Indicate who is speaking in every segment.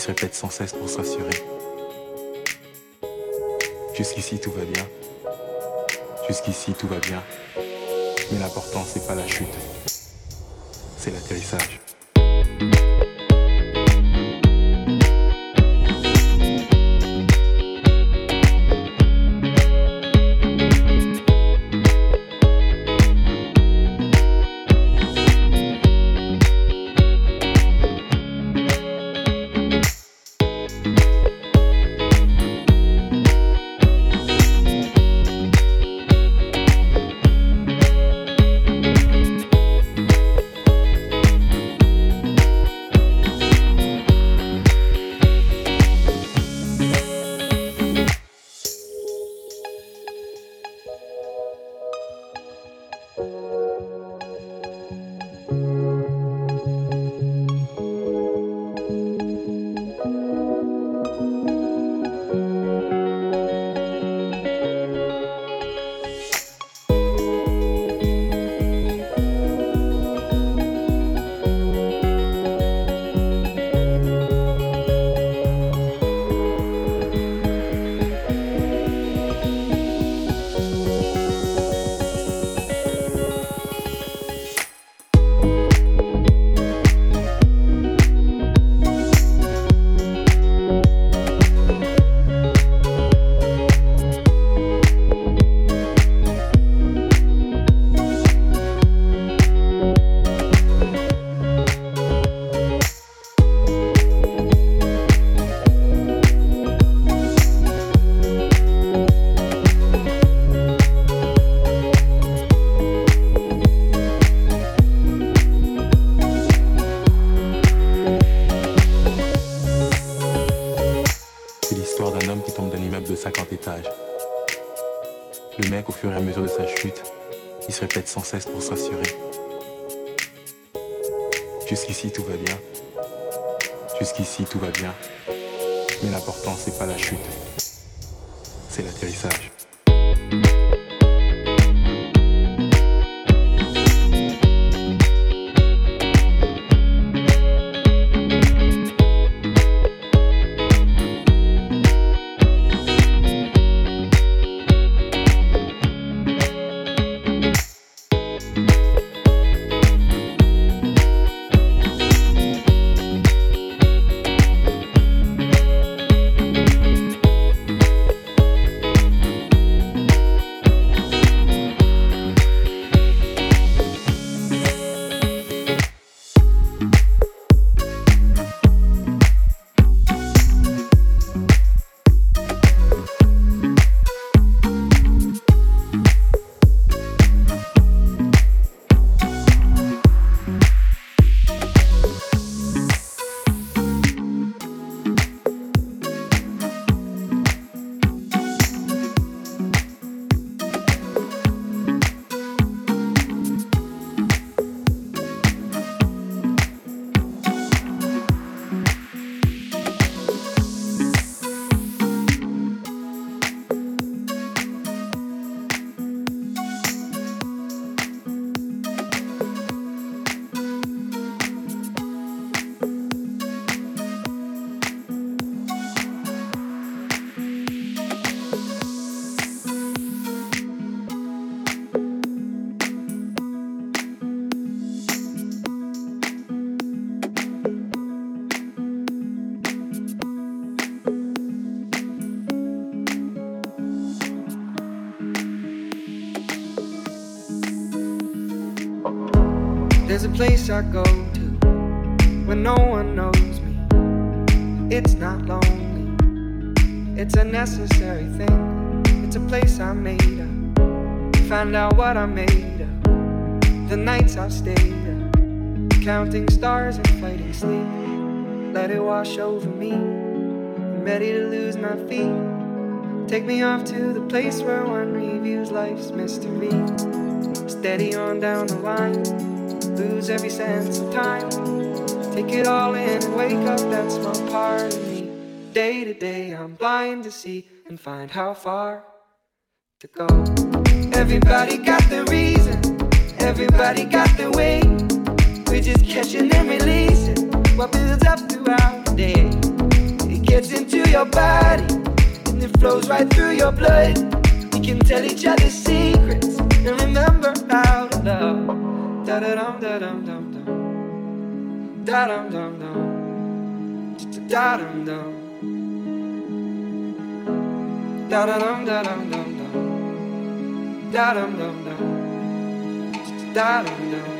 Speaker 1: se répète sans cesse pour se rassurer. Jusqu'ici, tout va bien. Jusqu'ici, tout va bien. Mais l'important, c'est pas la chute, c'est l'atterrissage.
Speaker 2: Necessary thing. It's a place I made up. Find out what I made up. The nights I've stayed up, counting stars and fighting sleep. Let it wash over me. I'm ready to lose my feet. Take me off to the place where one reviews life's mystery. Steady on down the line lose every sense of time. Take it all in and wake up that small part. Day to day, I'm blind to see and find how far to go. Everybody got the reason, everybody got the way. We're just catching and releasing what builds up throughout the day. It gets into your body and it flows right through your blood. We can tell each other secrets and remember how to love. Da da dum da dum dum dum. Da dum dum dum. Da dum dum. Da da dum da dum dum dum. Da dum dum dum. Da dum dum.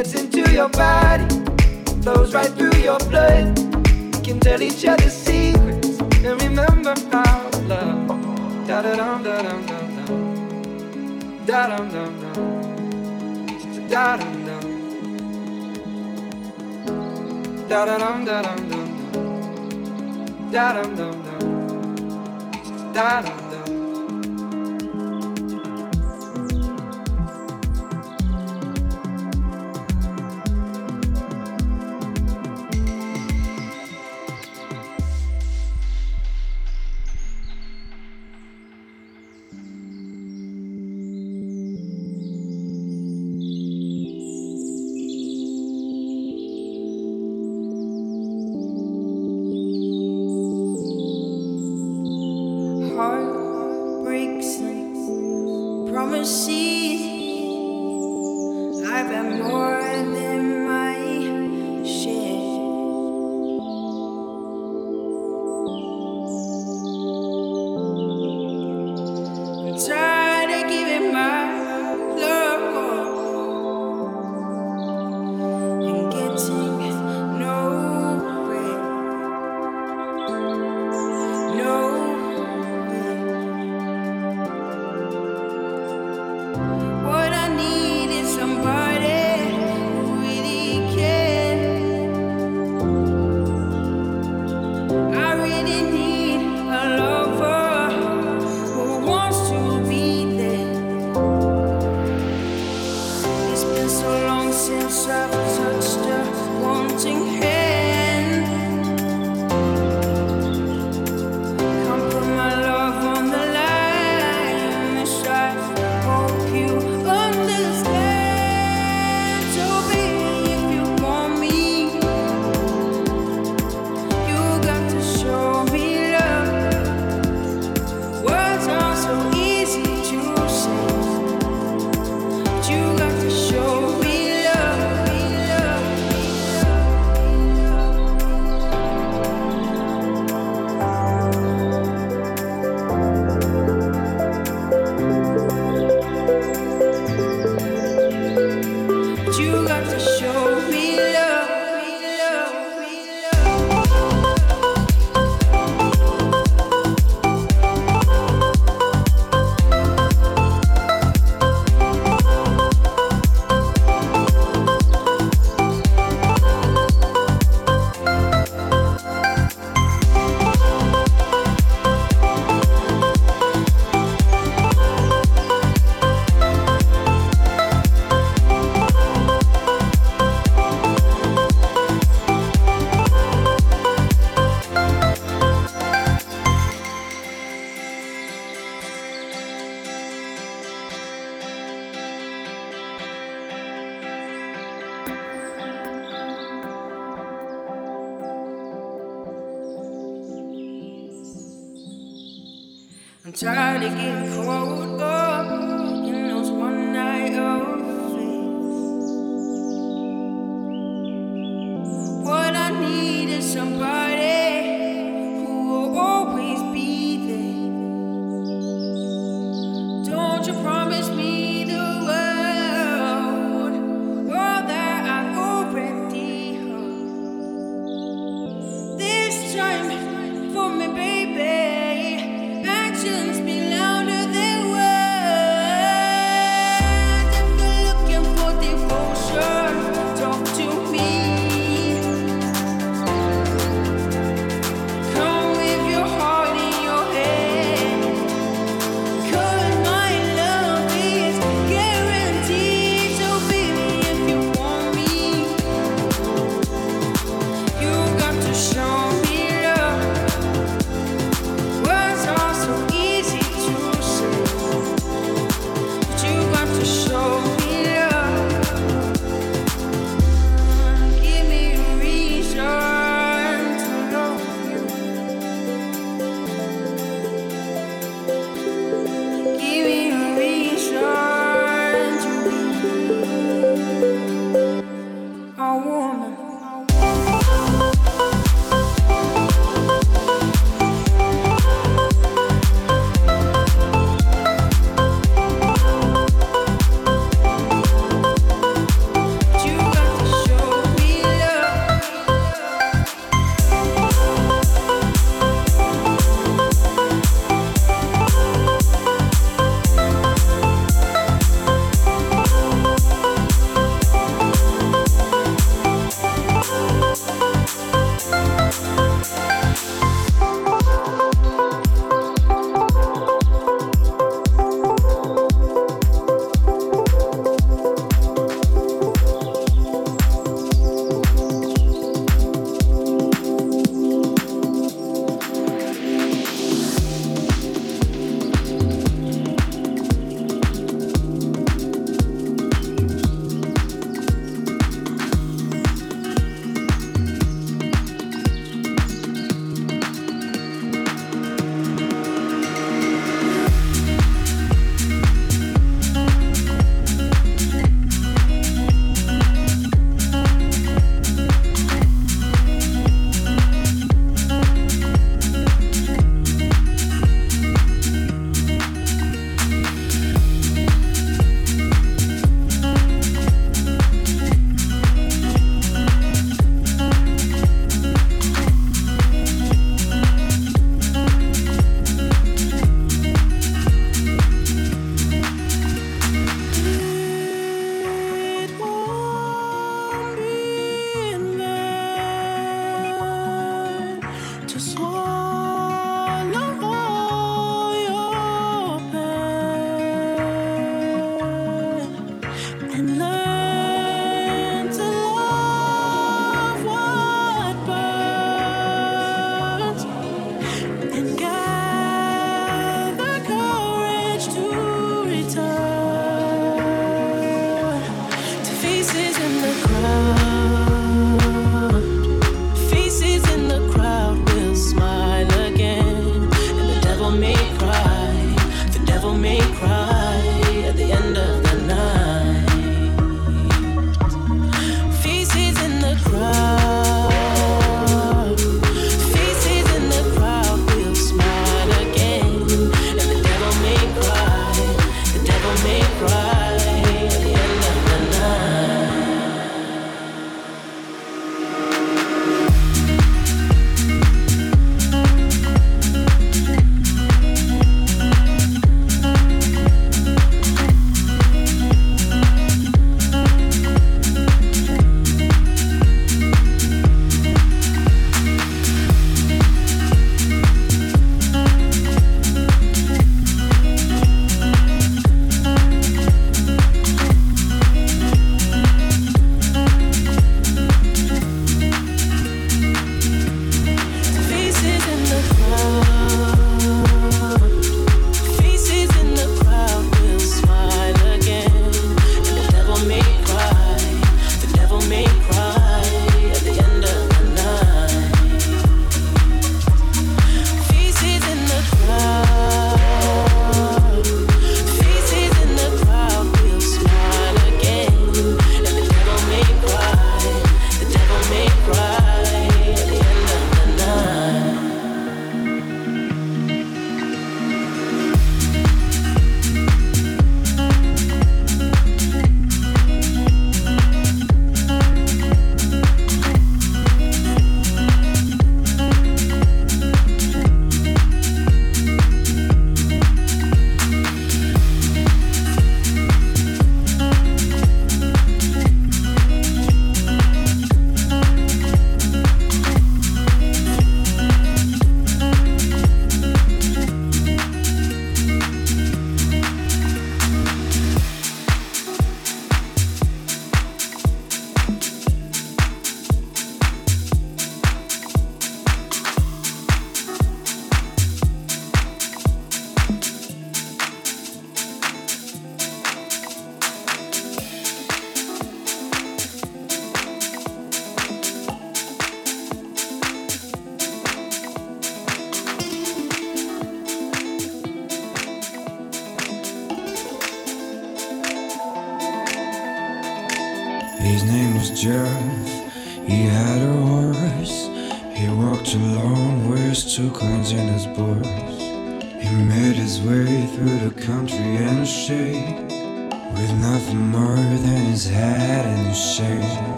Speaker 2: Gets into your body, flows right through your blood. We can tell each other secrets and remember how love. Da da dum da dum dum dum. Da dum dum dum. Da dum dum. Da da dum da dum dum. Da dum dum dum. Da dum.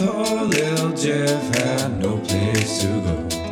Speaker 3: poor little Jeff had no place to
Speaker 4: go.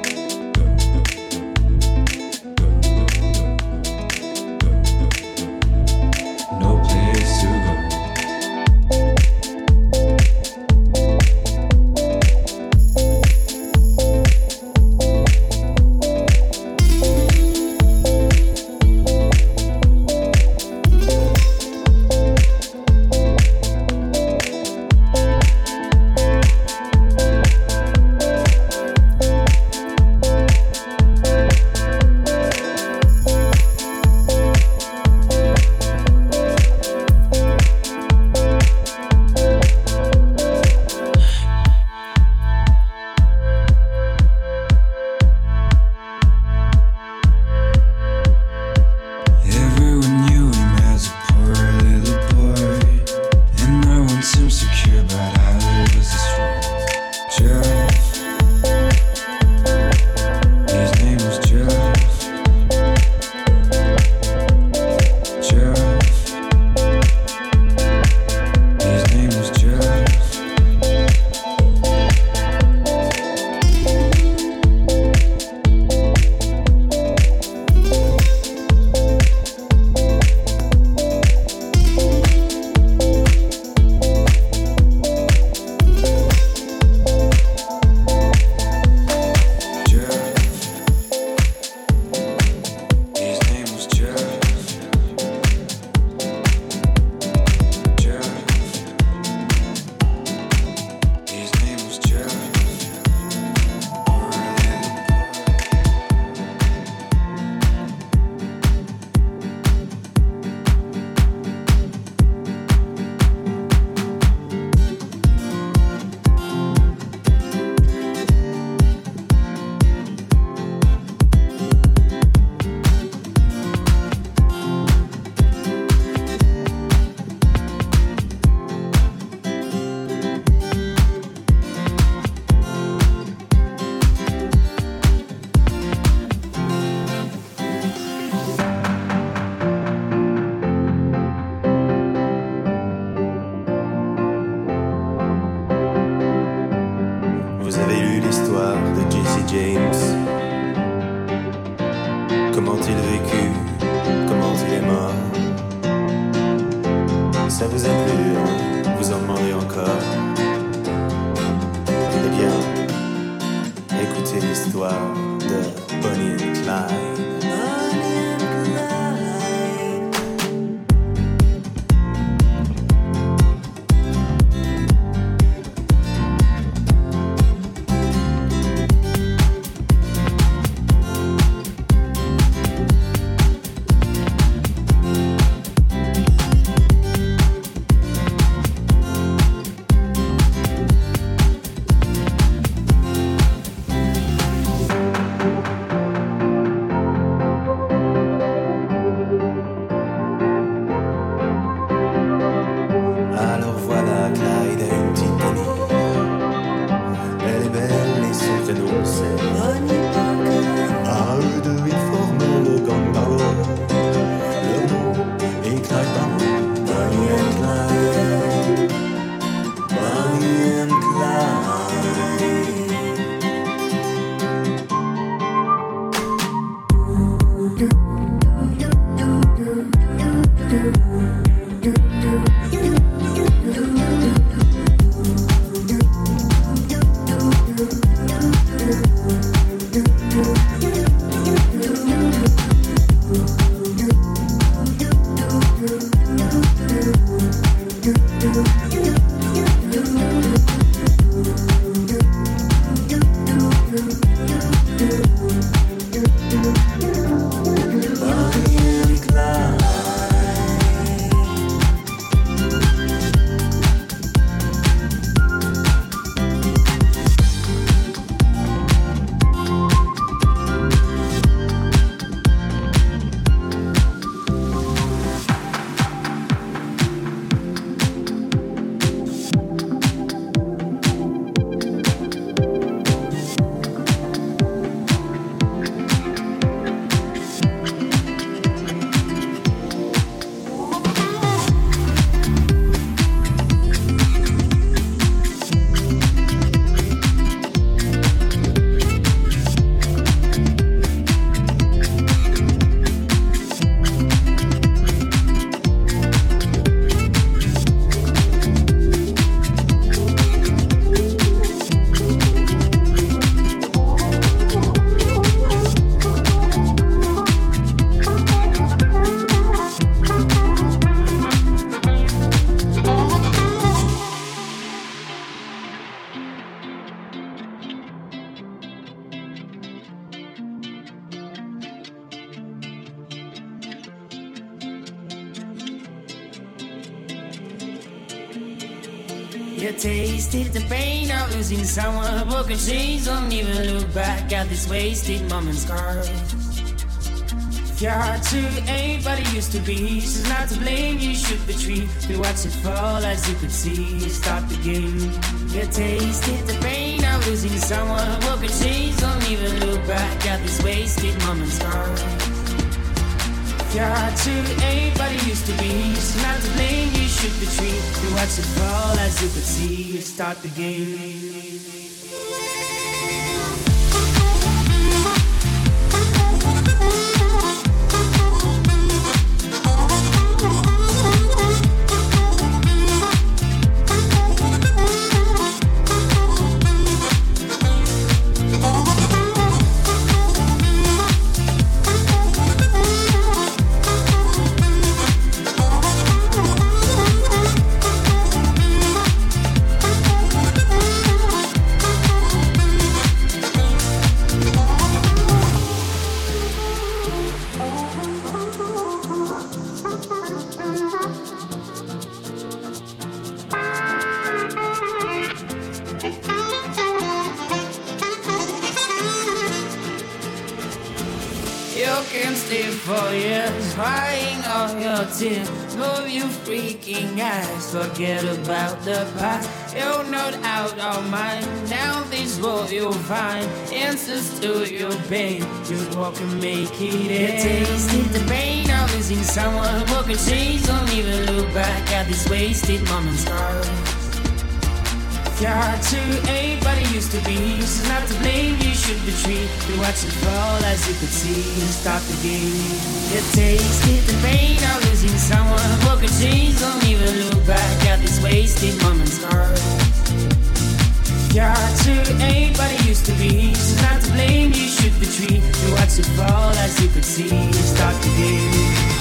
Speaker 4: Tasted the pain of losing someone. Broken chains, don't even look back at this wasted moment's scars. Your heart to ain't but it used to be. She's not to blame, you should retreat. We watch it fall as you could see. Stop the game. You tasted the pain of losing someone. Broken chains, don't even look back at this wasted moment's scars. Heart to it used to be. She's not to blame, you should retreat. We watch it fall as you could see. You start the game. About the past. You're not out of mind. Now this what you'll find. Answers to your pain. Just walk and make it end. Tasted the pain of losing someone. Walk and change. Don't even look back at these wasted moment's scars. Your heart to ain't but it used to be. She's not to blame, you should retreat. You watch it fall as you could see. and Stop the game. It You tasted the pain of losing someone. Broken chains, don't even look back at this wasted moment's scars. Your heart to ain't but it used to be. She's not to blame, you should retreat. You watch it fall as you could see. Stop the game.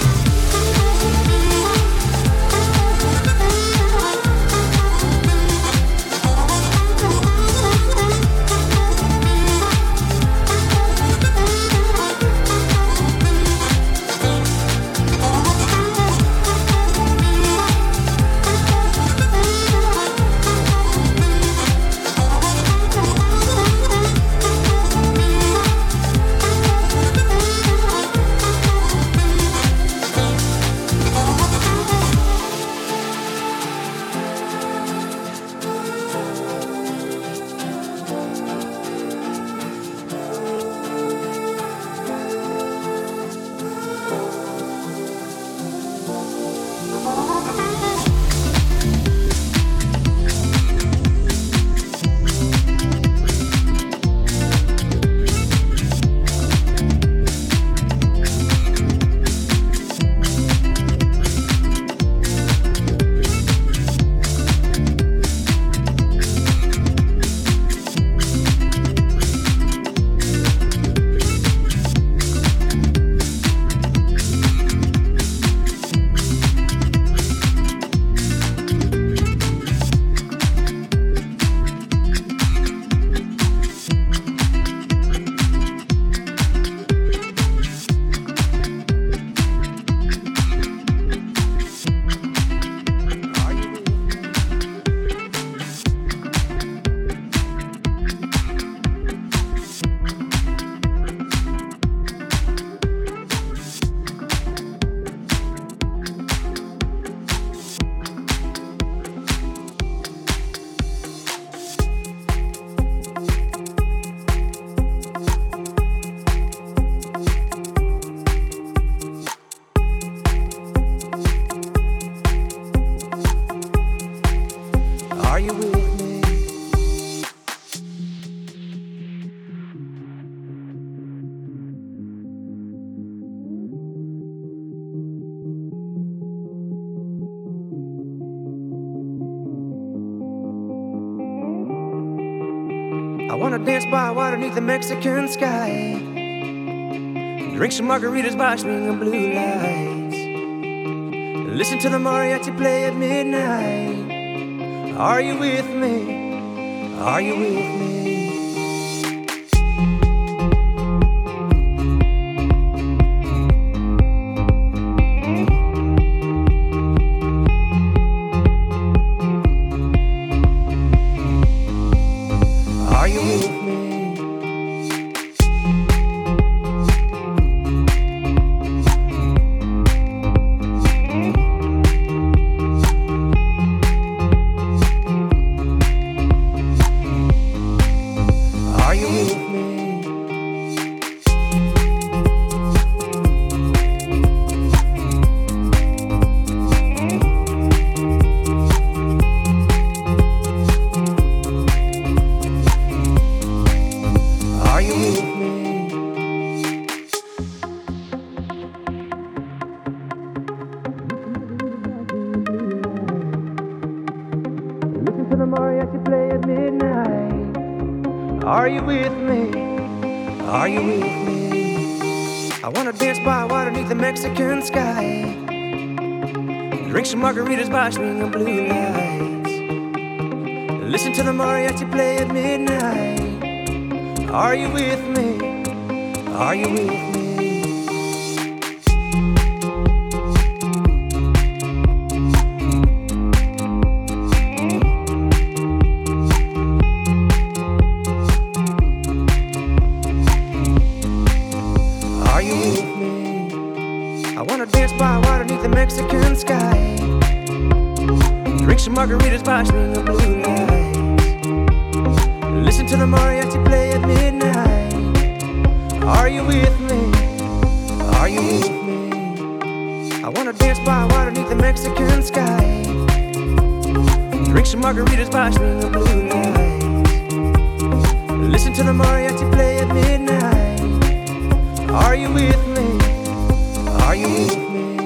Speaker 2: Underneath the Mexican sky. Drink some margaritas by swinging blue lights. Listen to the mariachi play at midnight. Are you with me? Are you with me?
Speaker 5: Margaritas by you me?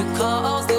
Speaker 6: It's a new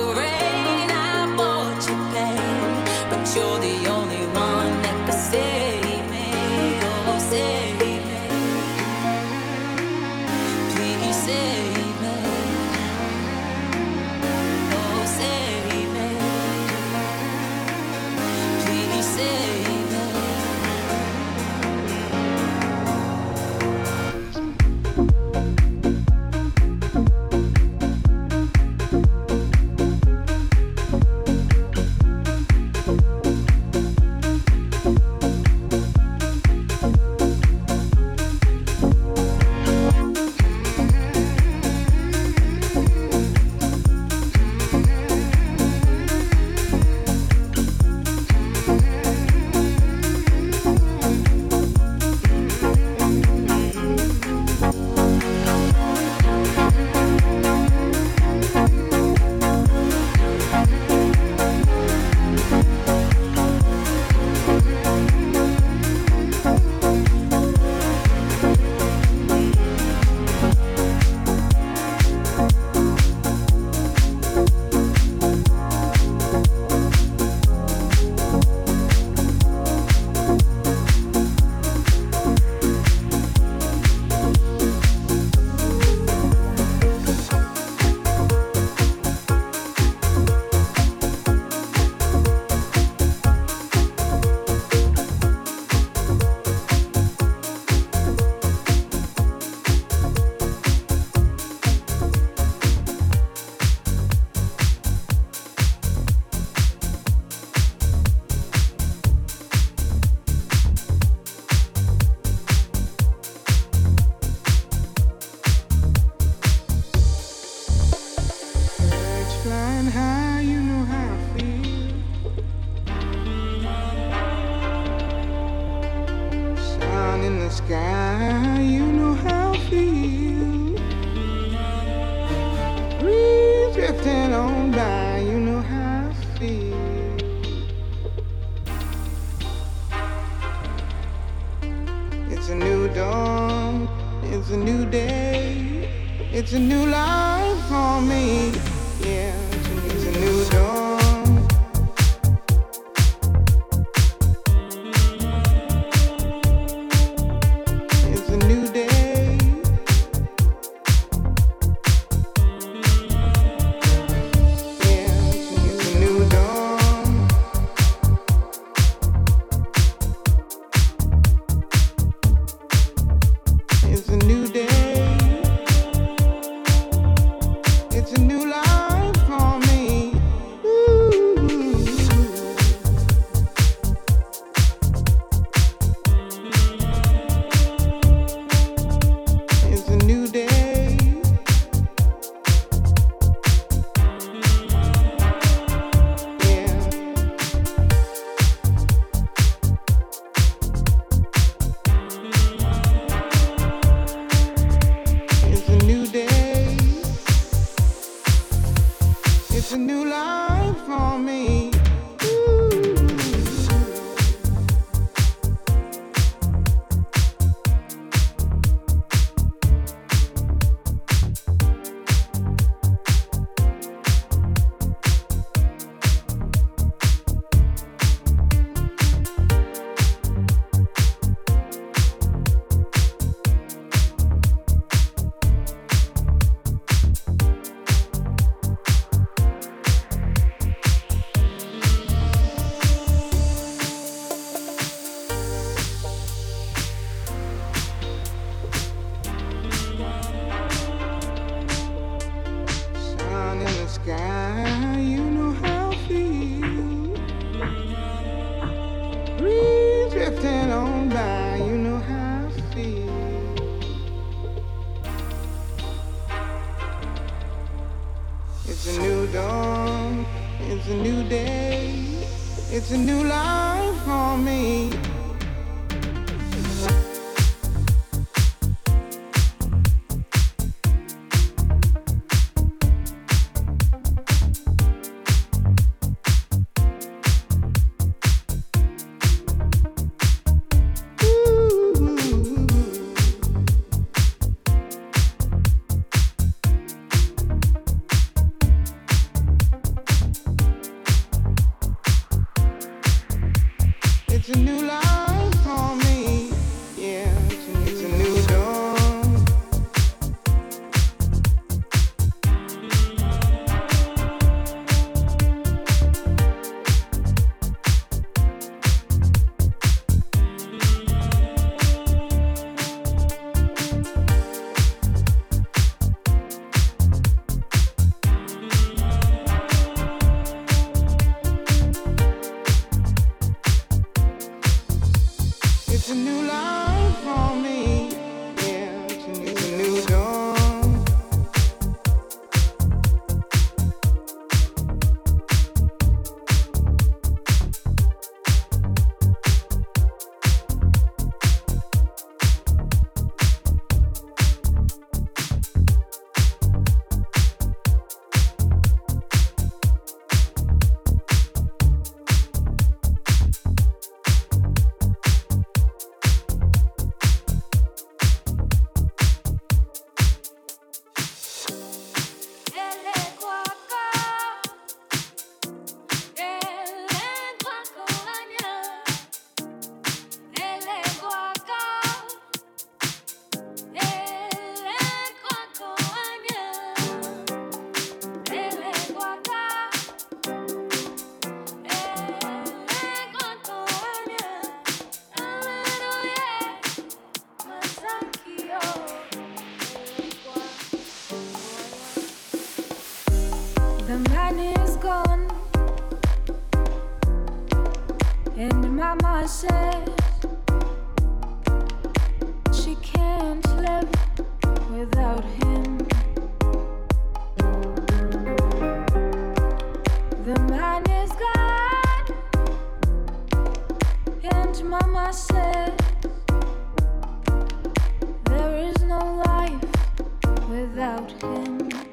Speaker 7: again.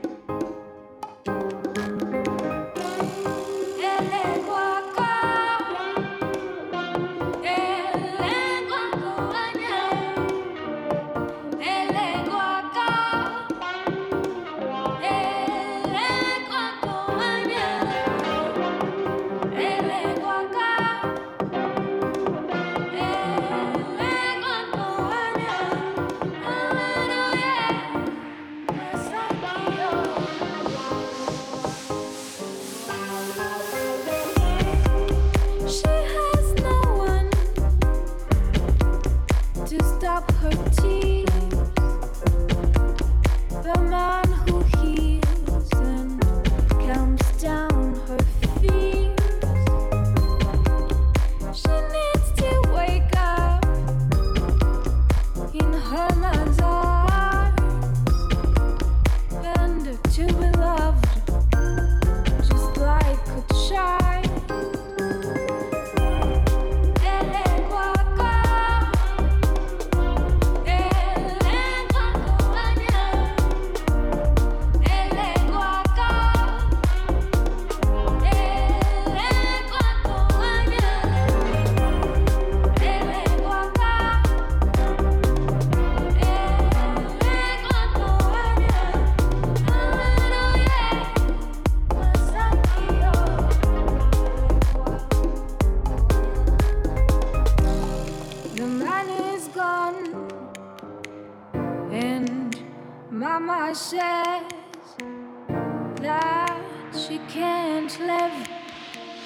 Speaker 7: can't live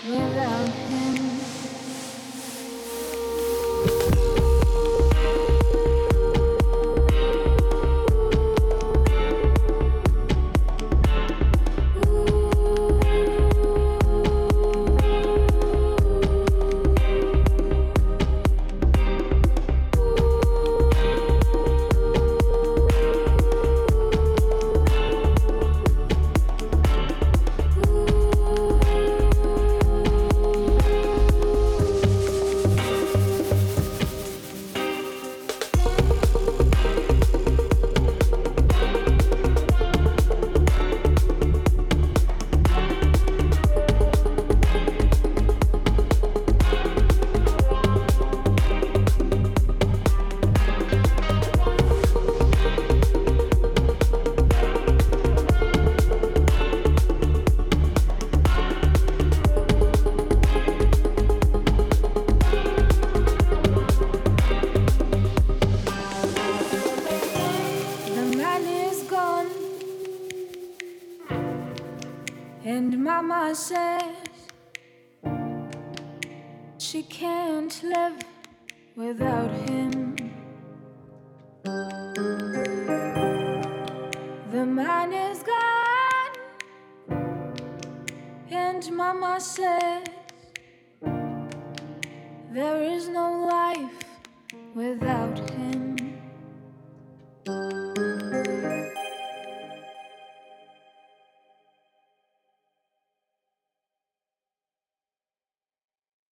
Speaker 7: without him.